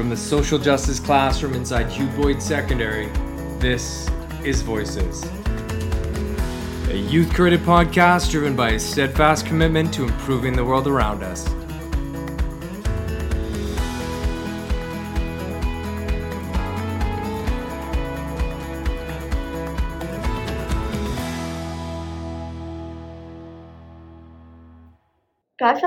From the social justice classroom inside Hugh Boyd Secondary, this is Voices. A youth created podcast driven by a steadfast commitment to improving the world around us. Guy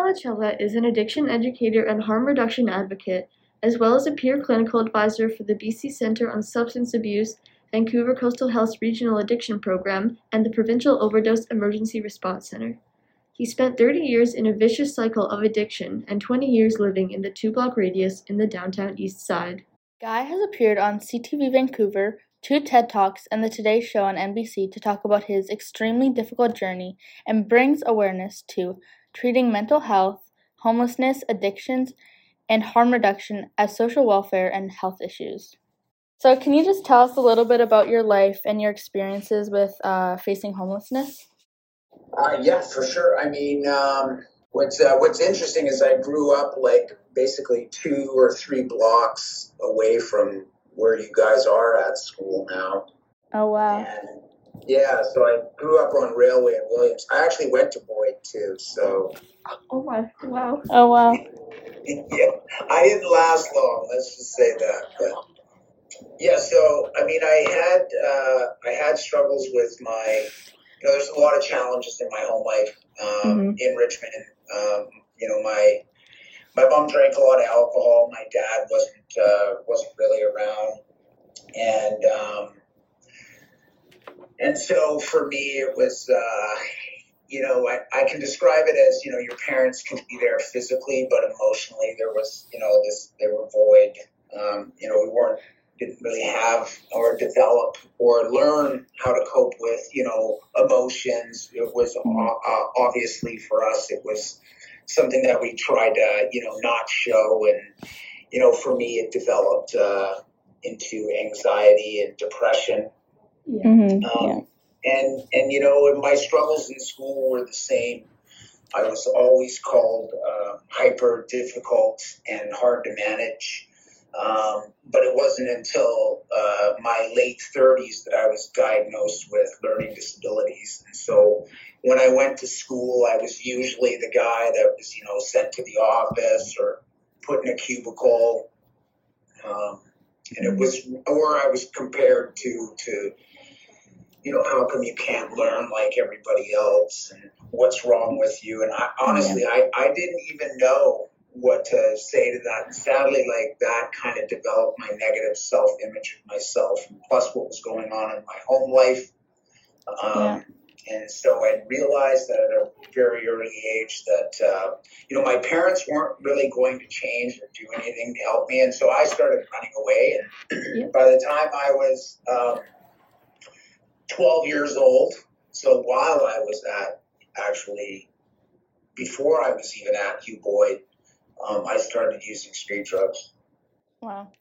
is an addiction educator and harm reduction advocate, as well as a peer clinical advisor for the BC Centre on Substance Abuse, Vancouver Coastal Health's Regional Addiction Program, and the Provincial Overdose Emergency Response Centre. He spent 30 years in a vicious cycle of addiction and 20 years living in the two block radius in the downtown east side. Guy has appeared on CTV Vancouver, two TED Talks, and the Today Show on NBC to talk about his extremely difficult journey and brings awareness to treating mental health, homelessness, addictions, and harm reduction as social welfare and health issues. So, can you just tell us a little bit about your life and your experiences with uh, facing homelessness? Uh, yeah, for sure. I mean, um, what's uh, what's interesting is I grew up like basically two or three blocks away from where you guys are at school now. Oh wow! And yeah, so I grew up on Railway in Williams. I actually went to Boyd too, so. Oh my! Wow! Oh wow! yeah, I didn't last long. Let's just say that. But yeah, so I mean, I had uh, I had struggles with my. You know, there's a lot of challenges in my home life um, mm-hmm. in Richmond. Um, you know, my my mom drank a lot of alcohol. My dad wasn't uh, wasn't really around, and um, and so for me, it was, uh, you know, I, I can describe it as, you know, your parents can be there physically, but emotionally there was, you know, this, they were void. Um, you know, we weren't, didn't really have or develop or learn how to cope with, you know, emotions. It was uh, obviously for us, it was something that we tried to, you know, not show. And, you know, for me, it developed uh, into anxiety and depression. Yeah. Mm-hmm. Um, yeah. And and you know, my struggles in school were the same. I was always called uh, hyper difficult and hard to manage. Um, but it wasn't until uh, my late 30s that I was diagnosed with learning disabilities. And so when I went to school, I was usually the guy that was, you know, sent to the office or put in a cubicle. Um, and it was, or I was compared to, to, you know, how come you can't learn like everybody else and what's wrong with you? And I honestly. I, I didn't even know what to say to that. And sadly, like that kind of developed my negative self image of myself, plus what was going on in my home life. Um, yeah. And so I realized that at a very early age that, uh, you know, my parents weren't really going to change or do anything to help me. And so I started running away. And yeah. by the time I was, um, 12 years old. So while I was at actually, before I was even at Hugh Boyd, um, I started using street drugs. Wow.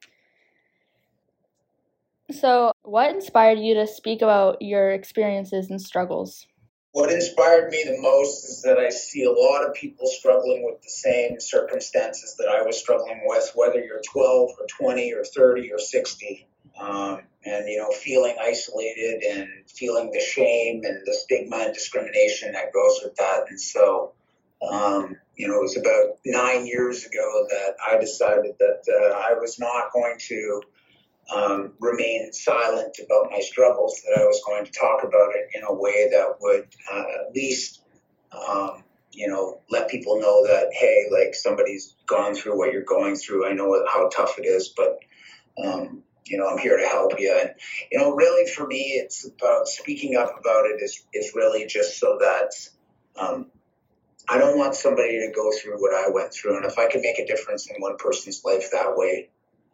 So, what inspired you to speak about your experiences and struggles? What inspired me the most is that I see a lot of people struggling with the same circumstances that I was struggling with, whether you're 12 or 20 or 30 or 60 um, and you know feeling isolated and feeling the shame and the stigma and discrimination that goes with that. And so um, you know it was about nine years ago that i decided that uh, i was not going to um, remain silent about my struggles that i was going to talk about it in a way that would uh, at least um, you know let people know that hey like somebody's gone through what you're going through. I know how tough it is but um, you know, I'm here to help you. And, you know, really for me, it's about speaking up about it is, is really just so that, um, I don't want somebody to go through what I went through. And if I can make a difference in one person's life that way,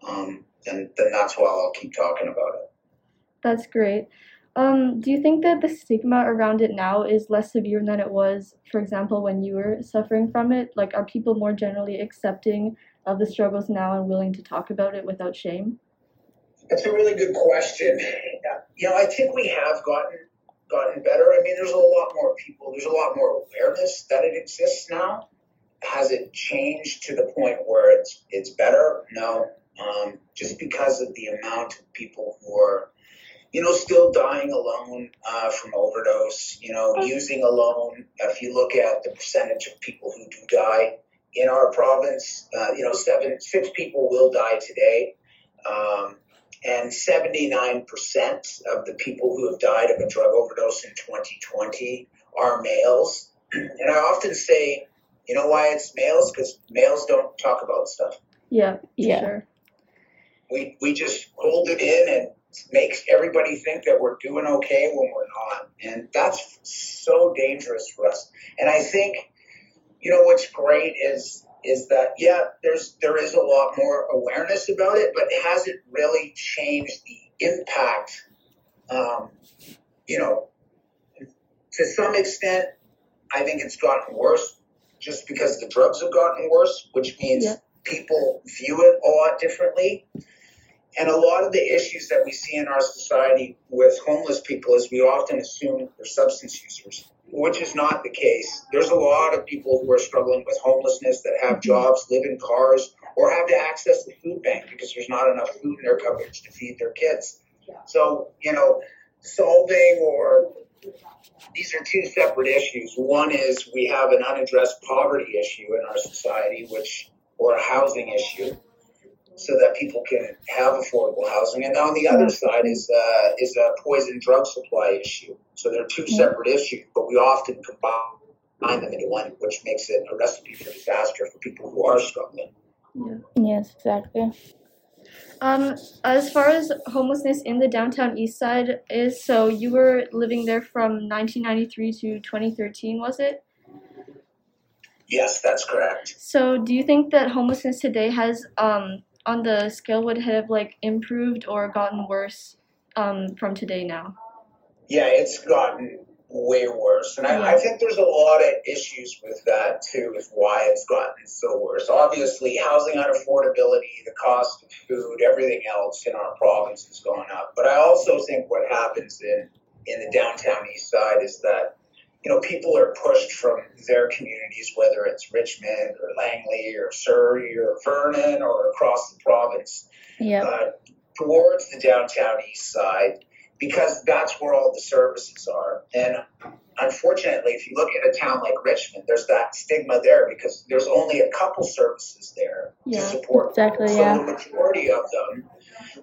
um, then, then that's why I'll keep talking about it. That's great. Um, do you think that the stigma around it now is less severe than it was, for example, when you were suffering from it? Like, are people more generally accepting of the struggles now and willing to talk about it without shame? That's a really good question. You know, I think we have gotten gotten better. I mean, there's a lot more people. There's a lot more awareness that it exists now. Has it changed to the point where it's it's better? No. um, just because of the amount of people who are, you know, still dying alone uh, from overdose, you know, using alone. If you look at the percentage of people who do die in our province, uh, you know, seven, six people will die today. Um, and 79% of the people who have died of a drug overdose in 2020 are males. And I often say, you know why it's males? Because males don't talk about stuff. Yeah, Yeah. sure. We, we just hold it in and makes everybody think that we're doing okay when we're not. And that's so dangerous for us. And I think, you know, what's great is is that yeah, there's there is a lot more awareness about it, but it hasn't really changed the impact. Um, you know, to some extent, I think it's gotten worse just because the drugs have gotten worse, which means Yeah. people view it a lot differently. And a lot of the issues that we see in our society with homeless people is we often assume they're substance users, which is not the case. There's a lot of people who are struggling with homelessness that have jobs, live in cars, or have to access the food bank because there's not enough food in their cupboards to feed their kids. So, you know, solving or these are two separate issues. One is we have an unaddressed poverty issue in our society, which or a housing issue, so that people can have affordable housing. And on the other side is uh, is a poison drug supply issue. So they're two separate issues, but we often combine them into one, which makes it a recipe for disaster for people who are struggling. Yes, exactly. Um, as far as homelessness in the downtown east side is, so you were living there from 1993 to 2013, was it? Yes, that's correct. So do you think that homelessness today has, um, on the scale, would have like improved or gotten worse, um, from today now? Yeah, it's gotten way worse. And I, I think there's a lot of issues with that too, is why it's gotten so worse. Obviously, housing unaffordability, the cost of food, everything else in our province has gone up. But I also think what happens in, in the downtown east side is that, you know, people are pushed from their communities, whether it's Richmond or Langley or Surrey or Vernon or across the province, Yep. uh, towards the downtown east side because that's where all the services are. And unfortunately, if you look at a town like Richmond, there's that stigma there because there's only a couple services there Yeah, to support. exactly, So yeah. the majority of them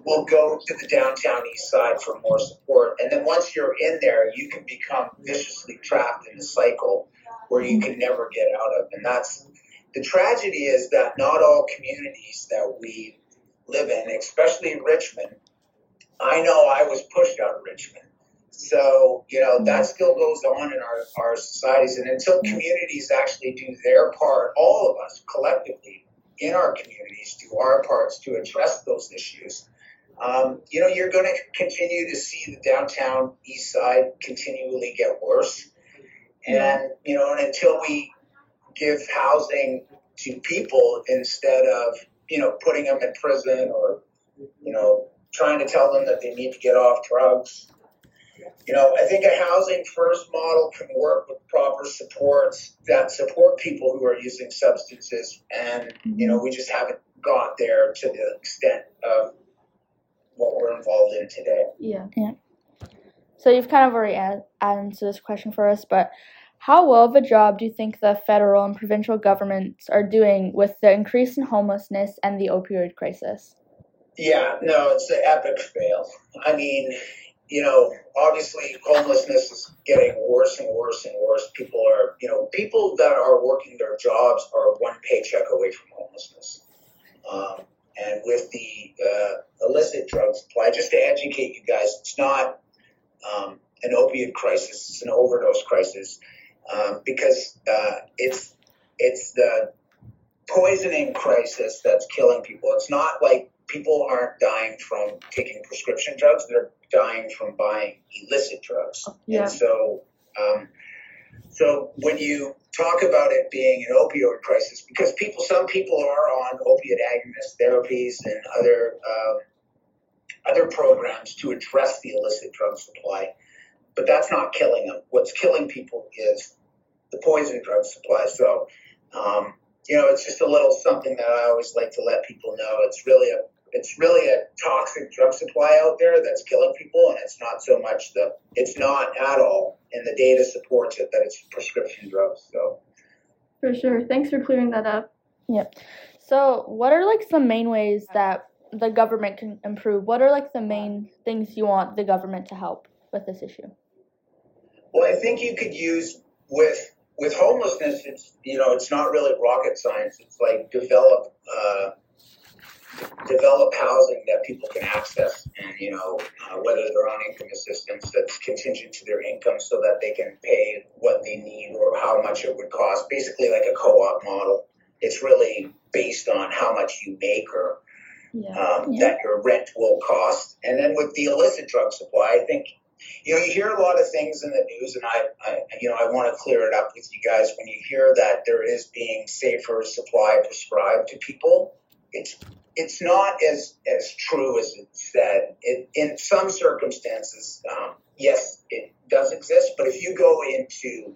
will go to the downtown east side for more support. And then once you're in there, you can become viciously trapped in a cycle where you can never get out of. And that's the tragedy is that not all communities that we live in, especially Richmond, I know I was pushed out of Richmond. So, you know, that still goes on in our, our societies. And until communities actually do their part, all of us collectively in our communities do our parts to address those issues, um, you know, you're going to continue to see the downtown east side continually get worse. And, you know, and until we give housing to people instead of, you know, putting them in prison or, you know, trying to tell them that they need to get off drugs. You know, I think a housing first model can work with proper supports that support people who are using substances, and you know, we just haven't got there to the extent of what we're involved in today. Yeah. Yeah. So you've kind of already a- answered this question for us, but how well of a job do you think the federal and provincial governments are doing with the increase in homelessness and the opioid crisis? Yeah, no, it's an epic fail. I mean, you know, obviously homelessness is getting worse and worse and worse. People are, you know, people that are working their jobs are one paycheck away from homelessness. Um, and with the uh, illicit drug supply, just to educate you guys, it's not um, an opiate crisis; it's an overdose crisis um, because uh, it's it's the poisoning crisis that's killing people. It's not like people aren't dying from taking prescription drugs; they're dying from buying illicit drugs. Yeah. And so, um, so when you talk about it being an opioid crisis, because people, some people are on opiate agonist therapies and other um, other programs to address the illicit drug supply, but that's not killing them. What's killing people is the poison drug supply. So, um, you know, it's just a little something that I always like to let people know. It's really a it's really a toxic drug supply out there that's killing people, and it's not so much the it's not at all, and the data supports it that it's prescription drugs. So For sure. Thanks for clearing that up. Yep. So, what are like some main ways that the government can improve? What are like the main things you want the government to help with this issue? Well, I think you could use with with homelessness. It's you know it's not really rocket science. It's like develop uh, develop housing that people can access, and you know uh, whether they're on income assistance that's contingent to their income, so that they can pay what they need or how much it would cost. Basically, like a co-op model. It's really based on how much you make or Yeah. um, Yeah. that your rent will cost. And then with the illicit drug supply, I think you know you hear a lot of things in the news, and I, I you know I want to clear it up with you guys. When you hear that there is being safer supply prescribed to people, it's it's not as as true as it's said. It, in some circumstances, um, yes, it does exist. But if you go into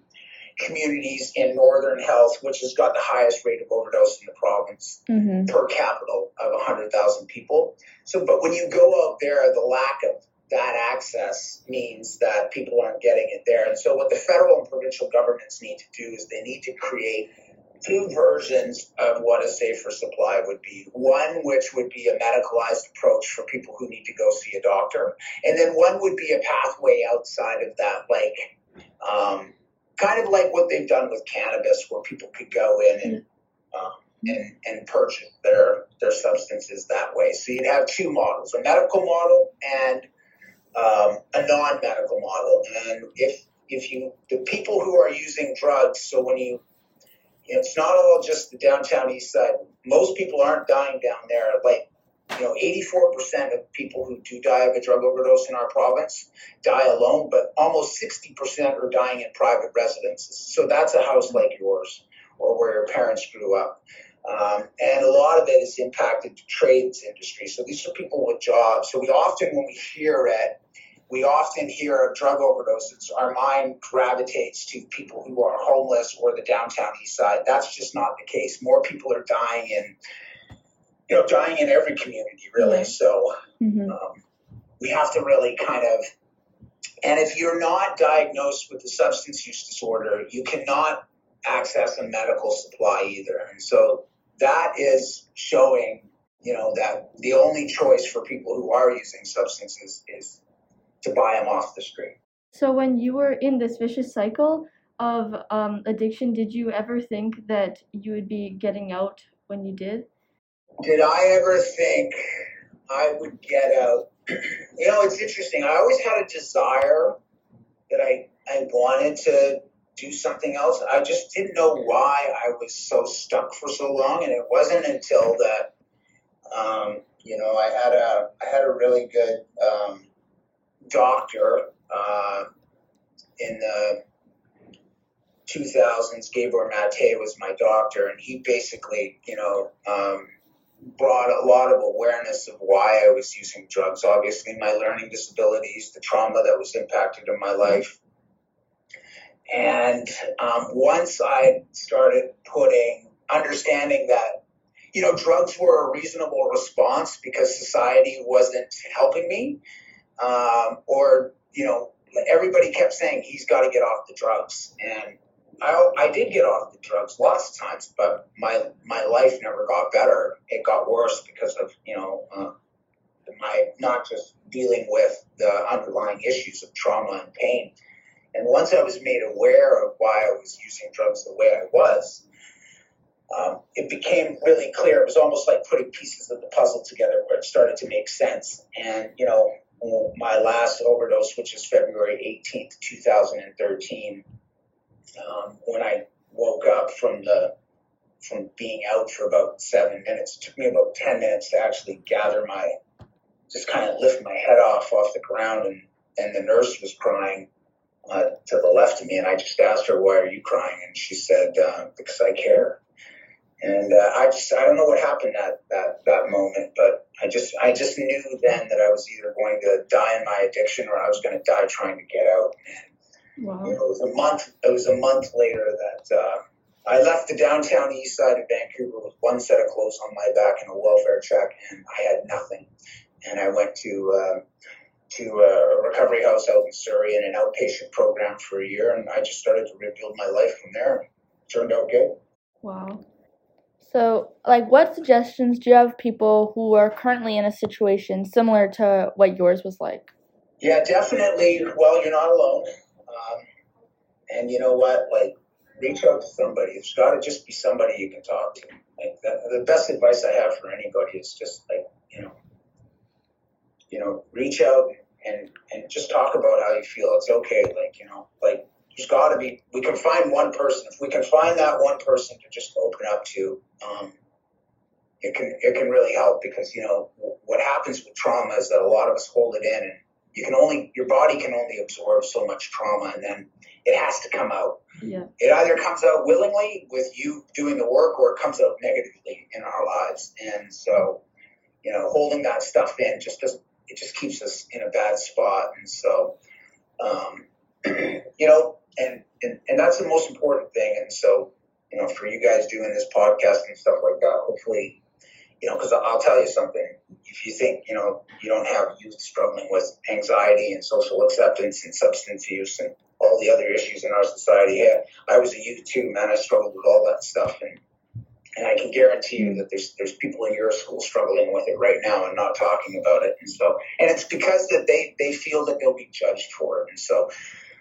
communities in Northern Health, which has got the highest rate of overdose in the province, Mm-hmm. per capita of 100,000 people. So, but when you go out there, the lack of that access means that people aren't getting it there. And so, what the federal and provincial governments need to do is they need to create two versions of what a safer supply would be. One, which would be a medicalized approach for people who need to go see a doctor, and then one would be a pathway outside of that, like. Um, Kind of like what they've done with cannabis, where people could go in and um, and, and purchase their their substances that way. So you'd have two models: a medical model and um, a non-medical model. And if if you the people who are using drugs, so when you it's not all just the downtown east side. Most people aren't dying down there. Like you know, 84% of people who do die of a drug overdose in our province die alone, but almost 60% are dying in private residences. So that's a house like yours or where your parents grew up. Um, and a lot of it is impacted the trades industry. So these are people with jobs. So we often, when we hear it, we often hear of drug overdoses. Our mind gravitates to people who are homeless or the downtown east side. That's just not the case. More people are dying in, you know, dying in every community, really. Yeah. So Mm-hmm. um, we have to really kind of and if you're not diagnosed with a substance use disorder you cannot access a medical supply either and so that is showing you know that the only choice for people who are using substances is to buy them off the street So when you were in this vicious cycle of um, addiction, did you ever think that you would be getting out when you did? did i ever think i would get out? You know it's interesting. I always had a desire that i i wanted to do something else. I just didn't know why i was so stuck for so long and it wasn't until that um, you know i had a i had a really good um, doctor uh, in the 2000s Gabor Maté was my doctor and he basically you know um, brought a lot of awareness of why I was using drugs. Obviously, my learning disabilities, the trauma that was impacted in my life. And um, once I started putting, understanding that, you know, drugs were a reasonable response because society wasn't helping me, um, or, you know, everybody kept saying he's got to get off the drugs. And I, I did get off the drugs lots of times, but my my life never got better. It got worse because of you know uh, my not just dealing with the underlying issues of trauma and pain. And once I was made aware of why I was using drugs the way I was, um, it became really clear. It was almost like putting pieces of the puzzle together, where it started to make sense. And you know, my last overdose, which is February eighteenth, two thousand and thirteen um, when I woke up from the from being out for about seven minutes. It took me about ten minutes to actually gather my, just kind of lift my head off off the ground, and and the nurse was crying uh, to the left of me, and I just asked her, "Why are you crying?" And she said, uh, "Because I care." And uh, I just I don't know what happened that that that moment, but I just I just knew then that I was either going to die in my addiction or I was going to die trying to get out. And Wow. you know, it was a month. It was a month later that uh, I left the downtown east side of Vancouver with one set of clothes on my back and a welfare check, and I had nothing. And I went to uh, to a recovery house out in Surrey in an outpatient program for a year, and I just started to rebuild my life from there. It turned out good. Wow. So, like, what suggestions do you have people who are currently in a situation similar to what yours was like? Yeah, definitely. Well, you're not alone. Um, and you know what? Like, reach out to somebody. It's got to just be somebody you can talk to. Like, the, the best advice I have for anybody is just like, you know, you know, reach out and and just talk about how you feel. It's okay. Like, you know, like there's got to be. We can find one person. If we can find that one person to just open up to, um, it can it can really help because you know what happens with trauma is that a lot of us hold it in and you can only your body can only absorb so much trauma and then it has to come out Yeah. it either comes out willingly with you doing the work or it comes out negatively in our lives and so you know holding that stuff in just doesn't it just keeps us in a bad spot and so um, you know and, and and that's the most important thing. And so you know for you guys doing this podcast and stuff like that hopefully you know because i'll tell you something. If you think you know you don't have youth struggling with anxiety and social acceptance and substance use and all the other issues in our society yeah i was a youth too man. I struggled with all that stuff. And and i can guarantee you that there's there's people in your school struggling with it right now and not talking about it. And so and it's because that they they feel that they'll be judged for it. And so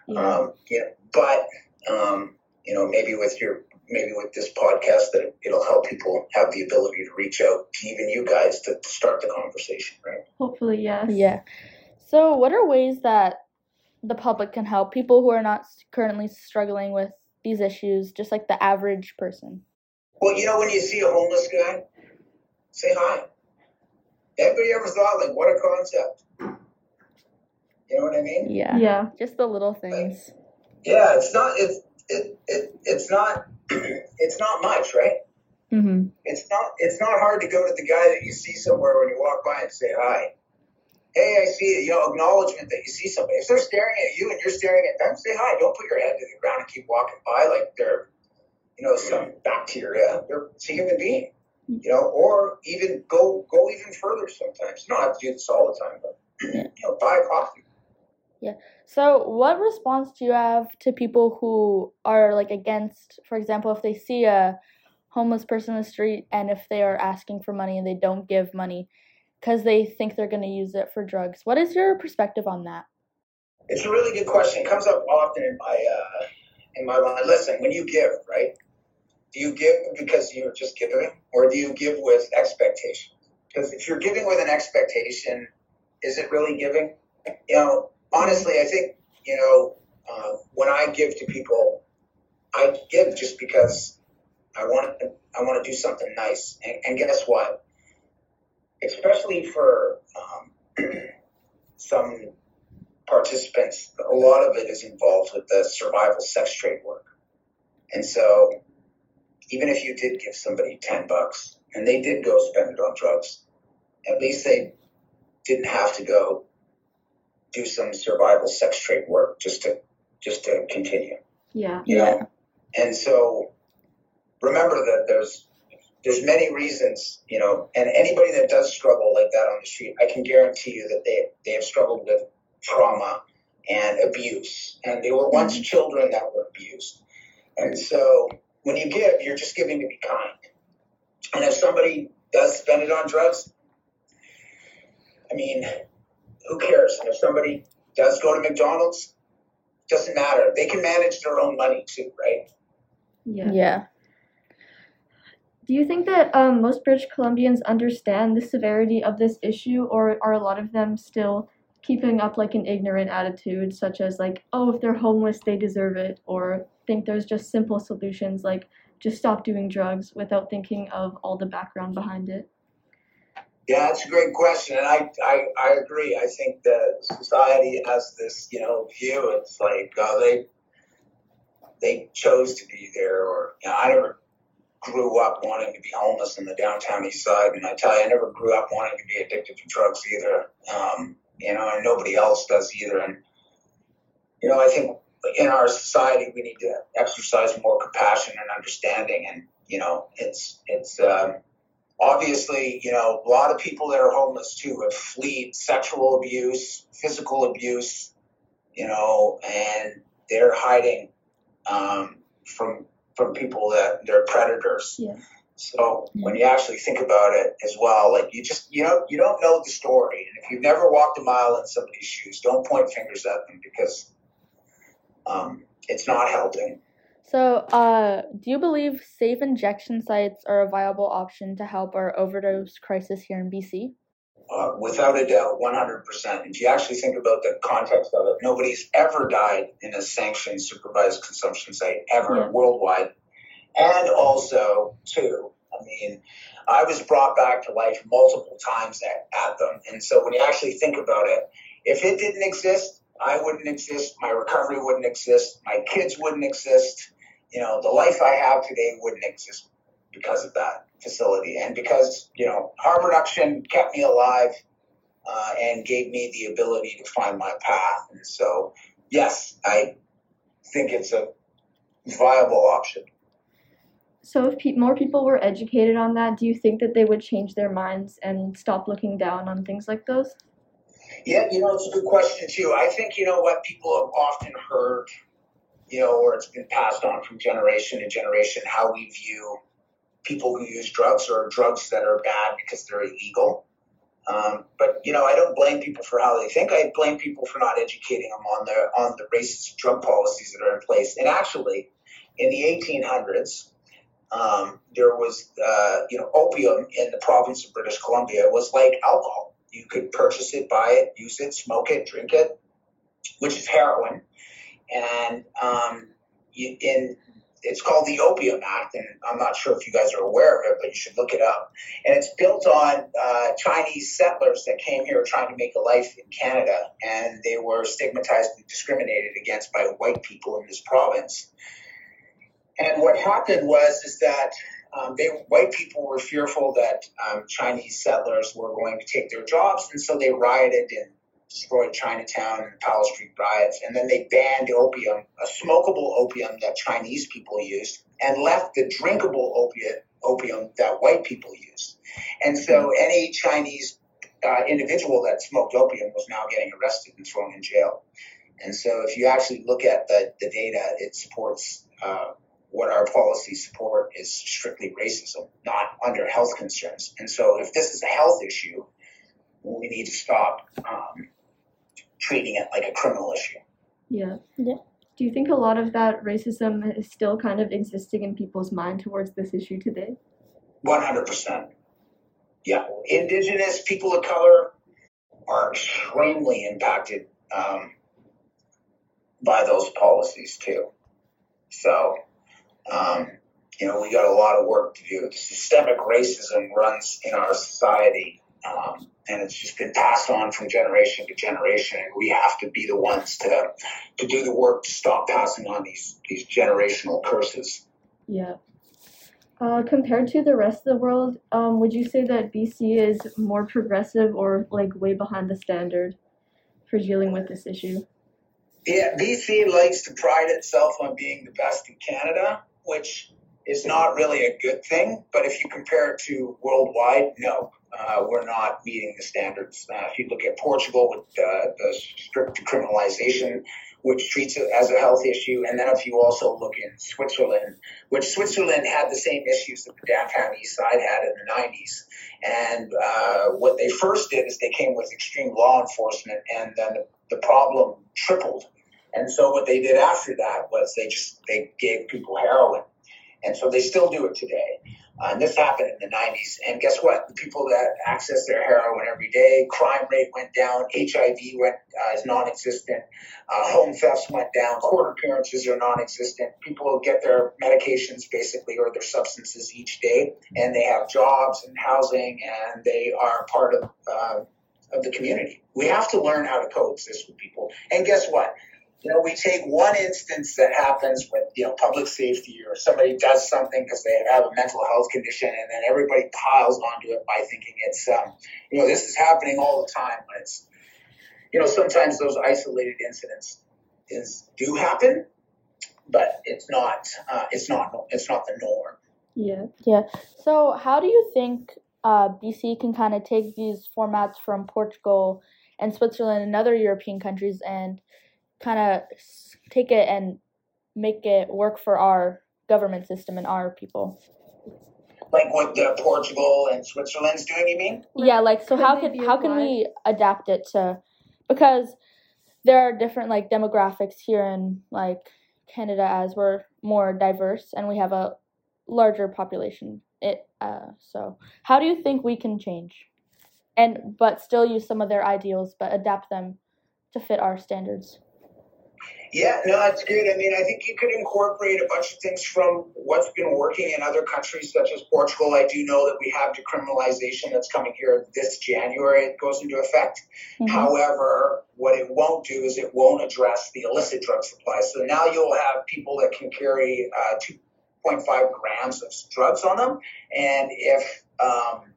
Yeah. um, yeah, but um, you know, maybe with your maybe with this podcast that it'll help people have the ability to reach out to even you guys to, to start the conversation, right? Hopefully, yes. Yeah. So, what are ways that the public can help people who are not currently struggling with these issues, just like the average person? Well, you know, when you see a homeless guy, say hi. Anybody ever thought like what a concept? You know what I mean? Yeah. Yeah. Just the little things. Yeah, it's not it's it, it it's not it's not much, right? Mm-hmm. it's not it's not hard to go to the guy that you see somewhere when you walk by and say hi. Hey, I see you. You know, acknowledgement that you see somebody. If they're staring at you and you're staring at them, say hi. Don't put your head to the ground and keep walking by like they're, you know, some bacteria. They're it's a human being. You know, or even go go even further. Sometimes you don't have to do this all the time, but you know, buy a coffee. So, what response do you have to people who are like against, for example, if they see a homeless person in the street and if they are asking for money and they don't give money because they think they're going to use it for drugs? What is your perspective on that? It's a really good question. It comes up often in my uh, in my mind. Listen, when you give, right? Do you give because you're just giving, or do you give with expectation? Because if you're giving with an expectation, is it really giving? You know, honestly, I think you know uh, when I give to people, I give just because I want to. I want to do something nice, and, and guess what? Especially for um, some participants, a lot of it is involved with the survival sex trade work. And so, even if you did give somebody 10 bucks and they did go spend it on drugs, at least they didn't have to go do some survival sex trade work just to just to continue. Yeah. You Yeah. know? And so remember that there's there's many reasons, you know, and anybody that does struggle like that on the street, I can guarantee you that they they have struggled with trauma and abuse, and they were mm-hmm. once children that were abused. And so when you give, you're just giving to be kind. And if somebody does spend it on drugs, I mean, who cares? And if somebody does go to McDonald's, doesn't matter. They can manage their own money too, right? Yeah. Yeah. Do you think that um, most British Columbians understand the severity of this issue, or are a lot of them still keeping up like an ignorant attitude, such as like, oh, if they're homeless, they deserve it, or think there's just simple solutions like just stop doing drugs without thinking of all the background behind it? Yeah, that's a great question, and I, I, I agree. I think that society has this, you know, view. It's like uh, they they chose to be there, or you know, I never grew up wanting to be homeless in the downtown east side, and I tell you, I never grew up wanting to be addicted to drugs either. Um, you know, and nobody else does either. And you know, I think in our society, we need to exercise more compassion and understanding. And you know, it's it's um, obviously you know a lot of people that are homeless too have fled sexual abuse, physical abuse, you know, and they're hiding um, from from people that they're predators. Yeah. So when you actually think about it as well, like you just you know you don't know the story, and if you've never walked a mile in somebody's shoes, don't point fingers at them because um, it's not helping. So, uh, do you believe safe injection sites are a viable option to help our overdose crisis here in BC? Uh, without a doubt, 100%. If you actually think about the context of it, nobody's ever died in a sanctioned supervised consumption site ever Yeah. worldwide. And also, too, I mean, I was brought back to life multiple times at, at them. And so when you actually think about it, if it didn't exist, I wouldn't exist. My recovery wouldn't exist. My kids wouldn't exist. You know, the life I have today wouldn't exist because of that facility. And because you know harm reduction kept me alive uh, and gave me the ability to find my path. And so yes i think it's a viable option. So, if pe- more people were educated on that, do you think that they would change their minds and stop looking down on things like those? yeah you know it's a good question too. I think you know what people have often heard you know or it's been passed on from generation to generation how we view people who use drugs or drugs that are bad because they're illegal Um, but you know, I don't blame people for how they think. I blame people for not educating them on the on the racist drug policies that are in place. And actually, in the 1800s, um, there was uh, you know opium in the province of British Columbia. Was like alcohol. You could purchase it, buy it, use it, smoke it, drink it, which is heroin. And um, in it's called the Opium Act, and I'm not sure if you guys are aware of it, but you should look it up. And it's built on uh, Chinese settlers that came here trying to make a life in Canada, and they were stigmatized and discriminated against by white people in this province. And what happened was is that um, they white people were fearful that um, Chinese settlers were going to take their jobs, and so they rioted and destroyed Chinatown and Powell Street riots, and then they banned opium, a smokable opium that Chinese people used, and left the drinkable opiate opium that white people used. And so any Chinese uh, individual that smoked opium was now getting arrested and thrown in jail. And so if you actually look at the, the data, it supports uh, what our policies support is strictly racism, not under health concerns. And so if this is a health issue, we need to stop um, treating it like a criminal issue. Yeah. Yeah. Do you think a lot of that racism is still kind of existing in people's mind towards this issue today? 100%. Yeah. Indigenous people of color are extremely impacted um, by those policies too. So, um, you know, we got a lot of work to do. Systemic racism runs in our society, um, and it's just been passed on from generation to generation. And we have to be the ones to to do the work to stop passing on these these generational curses. Yeah. Uh, compared to the rest of the world, um, would you say that BC is more progressive or like way behind the standard for dealing with this issue? Yeah, BC likes to pride itself on being the best in Canada, which is not really a good thing. But if you compare it to worldwide, no, uh, we're not meeting the standards. Uh, if you look at Portugal with uh, the strict decriminalization, which treats it as a health issue, and then if you also look in Switzerland, which Switzerland had the same issues that the downtown east side had in the 90s. And uh, what they first did is they came with extreme law enforcement, and then the, the problem tripled. And so what they did after that was they just they gave people heroin, and so they still do it today. Uh, and this happened in the 90s. And guess what? The people that access their heroin every day, crime rate went down, HIV went uh, is non-existent, uh, home thefts went down, court appearances are non-existent. People get their medications basically or their substances each day, and they have jobs and housing, and they are part of uh, of the community. We have to learn how to coexist with people. And guess what? You know, we take one instance that happens with, you know, public safety or somebody does something because they have a mental health condition and then everybody piles onto it by thinking it's, um, you know, this is happening all the time. But it's, you know, sometimes those isolated incidents is do happen, but it's not uh, it's not it's not the norm. Yeah. Yeah. So, how do you think uh, BC can kind of take these formats from Portugal and Switzerland and other European countries and kind of take it and make it work for our government system and our people? Like what the Portugal and Switzerland's doing, you mean? yeah, like so could how can how can we adapt it to because there are different like demographics here in like Canada as we're more diverse and we have a larger population. It uh so how do you think we can change and but still use some of their ideals but adapt them to fit our standards? Yeah, no, that's good. I mean, I think you could incorporate a bunch of things from what's been working in other countries, such as Portugal. I do know that we have decriminalization that's coming here this January. It goes into effect. Mhm. However, what it won't do is it won't address the illicit drug supply. So now you'll have people that can carry uh, 2.5 grams of drugs on them, and if, um,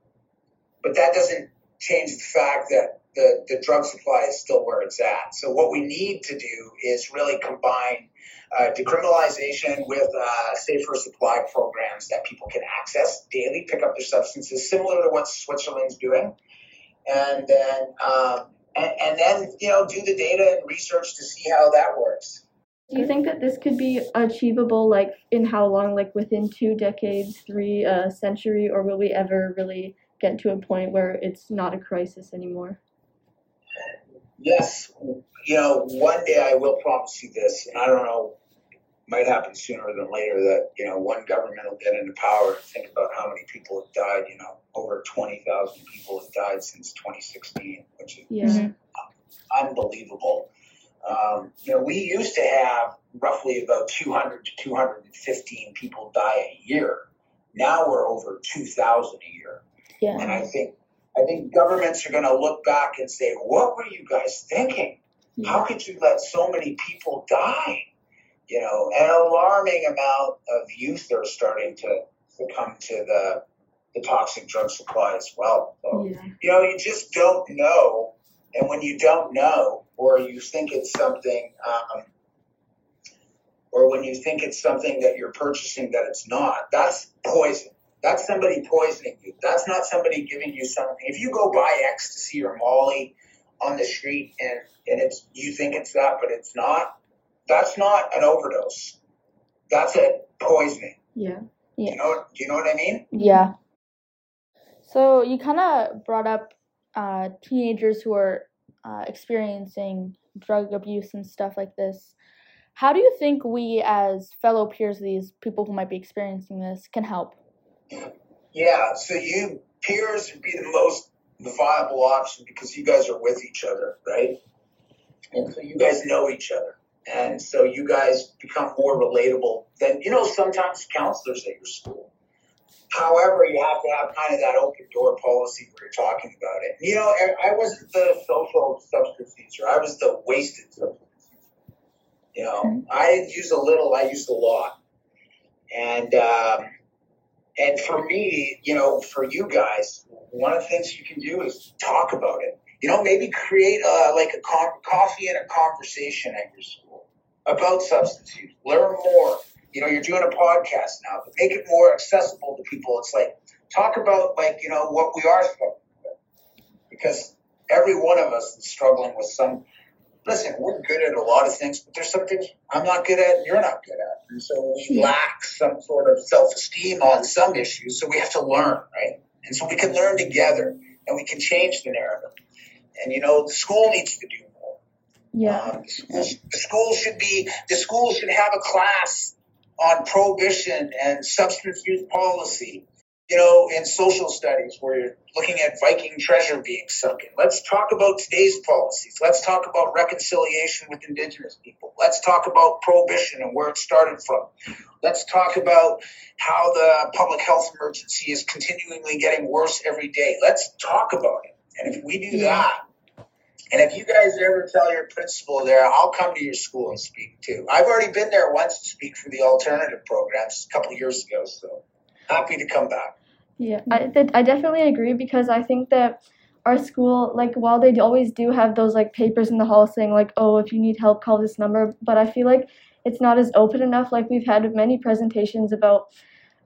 but that doesn't change the fact that the, the drug supply is still where it's at. So what we need to do is really combine uh, decriminalization with uh, safer supply programs that people can access daily, pick up their substances, similar to what Switzerland's doing, and then um, and, and then you know do the data and research to see how that works. Do you think that this could be achievable, like in how long, like within two decades, three uh, century, or will we ever really get to a point where it's not a crisis anymore? Yes, you know, one day I will promise you this, and I don't know, might happen sooner than later that, you know, one government will get into power. and Think about how many people have died, you know, over 20,000 people have died since 2016, which is Yeah. Mhm. unbelievable. Um, you know, we used to have roughly about 200 to 215 people die a year. Now we're over 2,000 a year. Yeah. And I think I think governments are going to look back and say, "What were you guys thinking? How could you let so many people die?" You know, an alarming amount of youth are starting to succumb to the the toxic drug supply as well. So, Yeah. you know, you just don't know, and when you don't know, or you think it's something, um, or when you think it's something that you're purchasing that it's not, that's poison. That's somebody poisoning you. That's not somebody giving you something. If you go buy ecstasy or Molly on the street and, and it's you think it's that, but it's not, that's not an overdose. That's a poisoning. Yeah. Do you know do you know what I mean? Yeah. So you kind of brought up uh, teenagers who are uh, experiencing drug abuse and stuff like this. How do you think we, as fellow peers, of these people who might be experiencing this, can help? Yeah, so you peers would be the most viable option because you guys are with each other, right? And so you guys know each other. And so you guys become more relatable than, you know, sometimes counselors at your school. However, you have to have kind of that open door policy where you're talking about it. You know, I I wasn't the social substance user. I was the wasted substance user. You know, I didn't use a little, I used a lot. And, um, and for me, you know, for you guys, one of the things you can do is talk about it. You know, maybe create a, like a co- coffee and a conversation at your school about substance use. Learn more. You know, you're doing a podcast now, but make it more accessible to people. It's like talk about like you know what we are struggling with, because every one of us is struggling with some. Listen, we're good at a lot of things, but there's some things I'm not good at and you're not good at. And so we lack some sort of self esteem on some issues. So we have to learn, right? And so we can learn together and we can change the narrative. And you know, the school needs to do more. Yeah. Um, the the school should be, the school should have a class on prohibition and substance use policy. You know, in social studies where you're looking at Viking treasure being sunken. Let's talk about today's policies. Let's talk about reconciliation with Indigenous people. Let's talk about prohibition and where it started from. Let's talk about how the public health emergency is continually getting worse every day. Let's talk about it. And if we do that, and if you guys ever tell your principal there, I'll come to your school and speak too. I've already been there once to speak for the alternative programs a couple of years ago, so happy to come back. Yeah, I, th- I definitely agree because I think that our school, like while they always do have those like papers in the hall saying like, oh, if you need help, call this number. But I feel like it's not as open enough. Like we've had many presentations about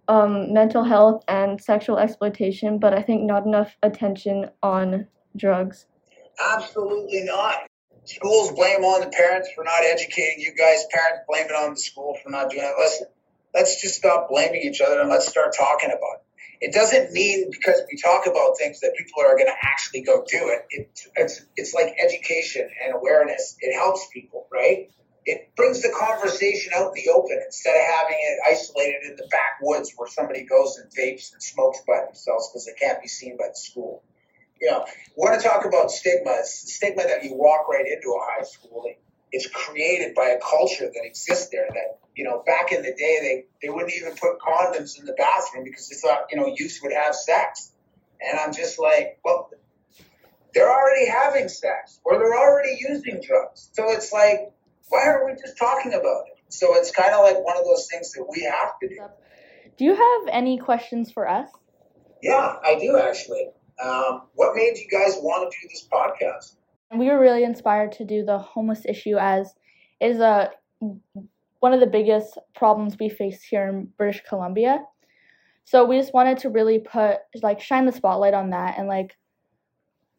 um, mental health and sexual exploitation, but I think not enough attention on drugs. Absolutely not. Schools blame on the parents for not educating you guys. Parents blame it on the school for not doing it. Listen, let's just stop blaming each other and let's start talking about it. It doesn't mean because we talk about things that people are going to actually go do it. it it's, it's like education and awareness. It helps people, right? It brings the conversation out in the open instead of having it isolated in the backwoods where somebody goes and vapes and smokes by themselves because they can't be seen by the school. You know, want to talk about stigma. It's the stigma that you walk right into a high school. It's created by a culture that exists there that you know, back in the day, they, they wouldn't even put condoms in the bathroom because they thought, you know, youth would have sex. And I'm just like, well, they're already having sex or they're already using drugs. So it's like, why aren't we just talking about it? So it's kind of like one of those things that we have to do. Do you have any questions for us? Yeah, I do actually. Um, what made you guys want to do this podcast? We were really inspired to do the homeless issue as it is a one of the biggest problems we face here in British Columbia. So we just wanted to really put like shine the spotlight on that and like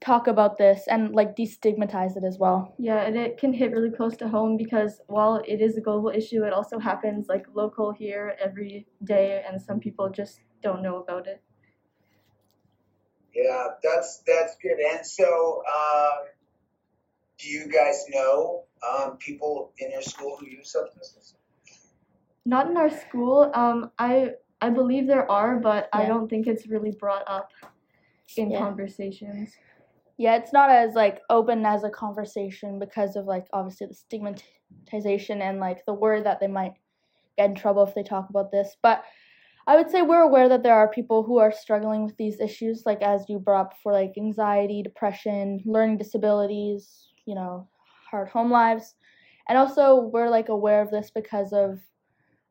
talk about this and like destigmatize it as well. Yeah, and it can hit really close to home because while it is a global issue, it also happens like local here every day and some people just don't know about it. Yeah, that's that's good. And so um, do you guys know um, people in your school who use substances? Not in our school. Um, I I believe there are, but yeah. I don't think it's really brought up in yeah. conversations. Yeah, it's not as like open as a conversation because of like obviously the stigmatization and like the worry that they might get in trouble if they talk about this. But I would say we're aware that there are people who are struggling with these issues, like as you brought up for like anxiety, depression, learning disabilities, you know, hard home lives. And also we're like aware of this because of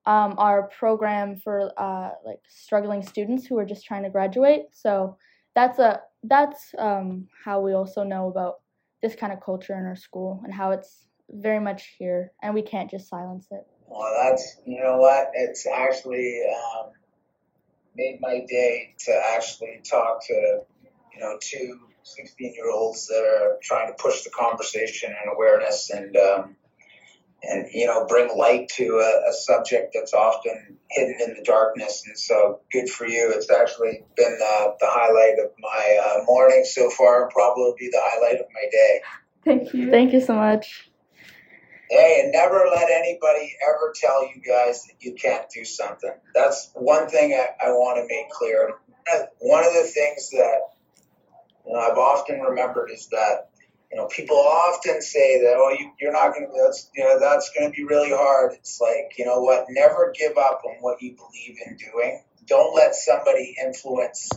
um, our program for uh, like struggling students who are just trying to graduate. So that's a that's um, how we also know about this kind of culture in our school and how it's very much here, and we can't just silence it. Well, that's you know what it's actually um, made my day to actually talk to you know two 16 year olds that are trying to push the conversation and awareness and um, and you know bring light to a, a, subject that's often hidden in the darkness. And so good for you. It's actually been uh, the highlight of my uh, morning so far. And probably be the highlight of my day. Thank you. Thank you so much. Hey and never let anybody ever tell you guys that you can't do something. That's one thing i, I want to make clear. One of the things that you know, I've often remembered is that you know, people often say that, oh, you, you're not going to, that's, you know, that's going to be really hard. It's like, you know what, never give up on what you believe in doing. Don't let somebody influence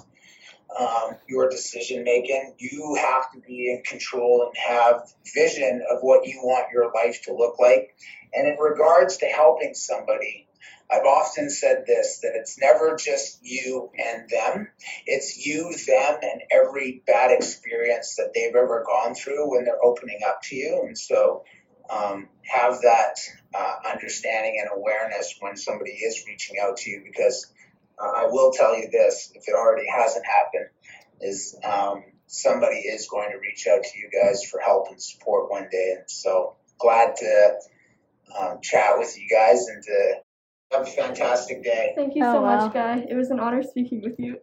um, your decision making. You have to be in control and have vision of what you want your life to look like. And in regards to helping somebody, I've often said this that it's never just you and them, it's you, them, and every bad experience that they've ever gone through when they're opening up to you. And so um, have that uh, understanding and awareness when somebody is reaching out to you because uh, I will tell you this if it already hasn't happened, is um, somebody is going to reach out to you guys for help and support one day. And so glad to um, chat with you guys and to have a fantastic day. Thank you oh, so wow. much, Guy. It was an honor speaking with you.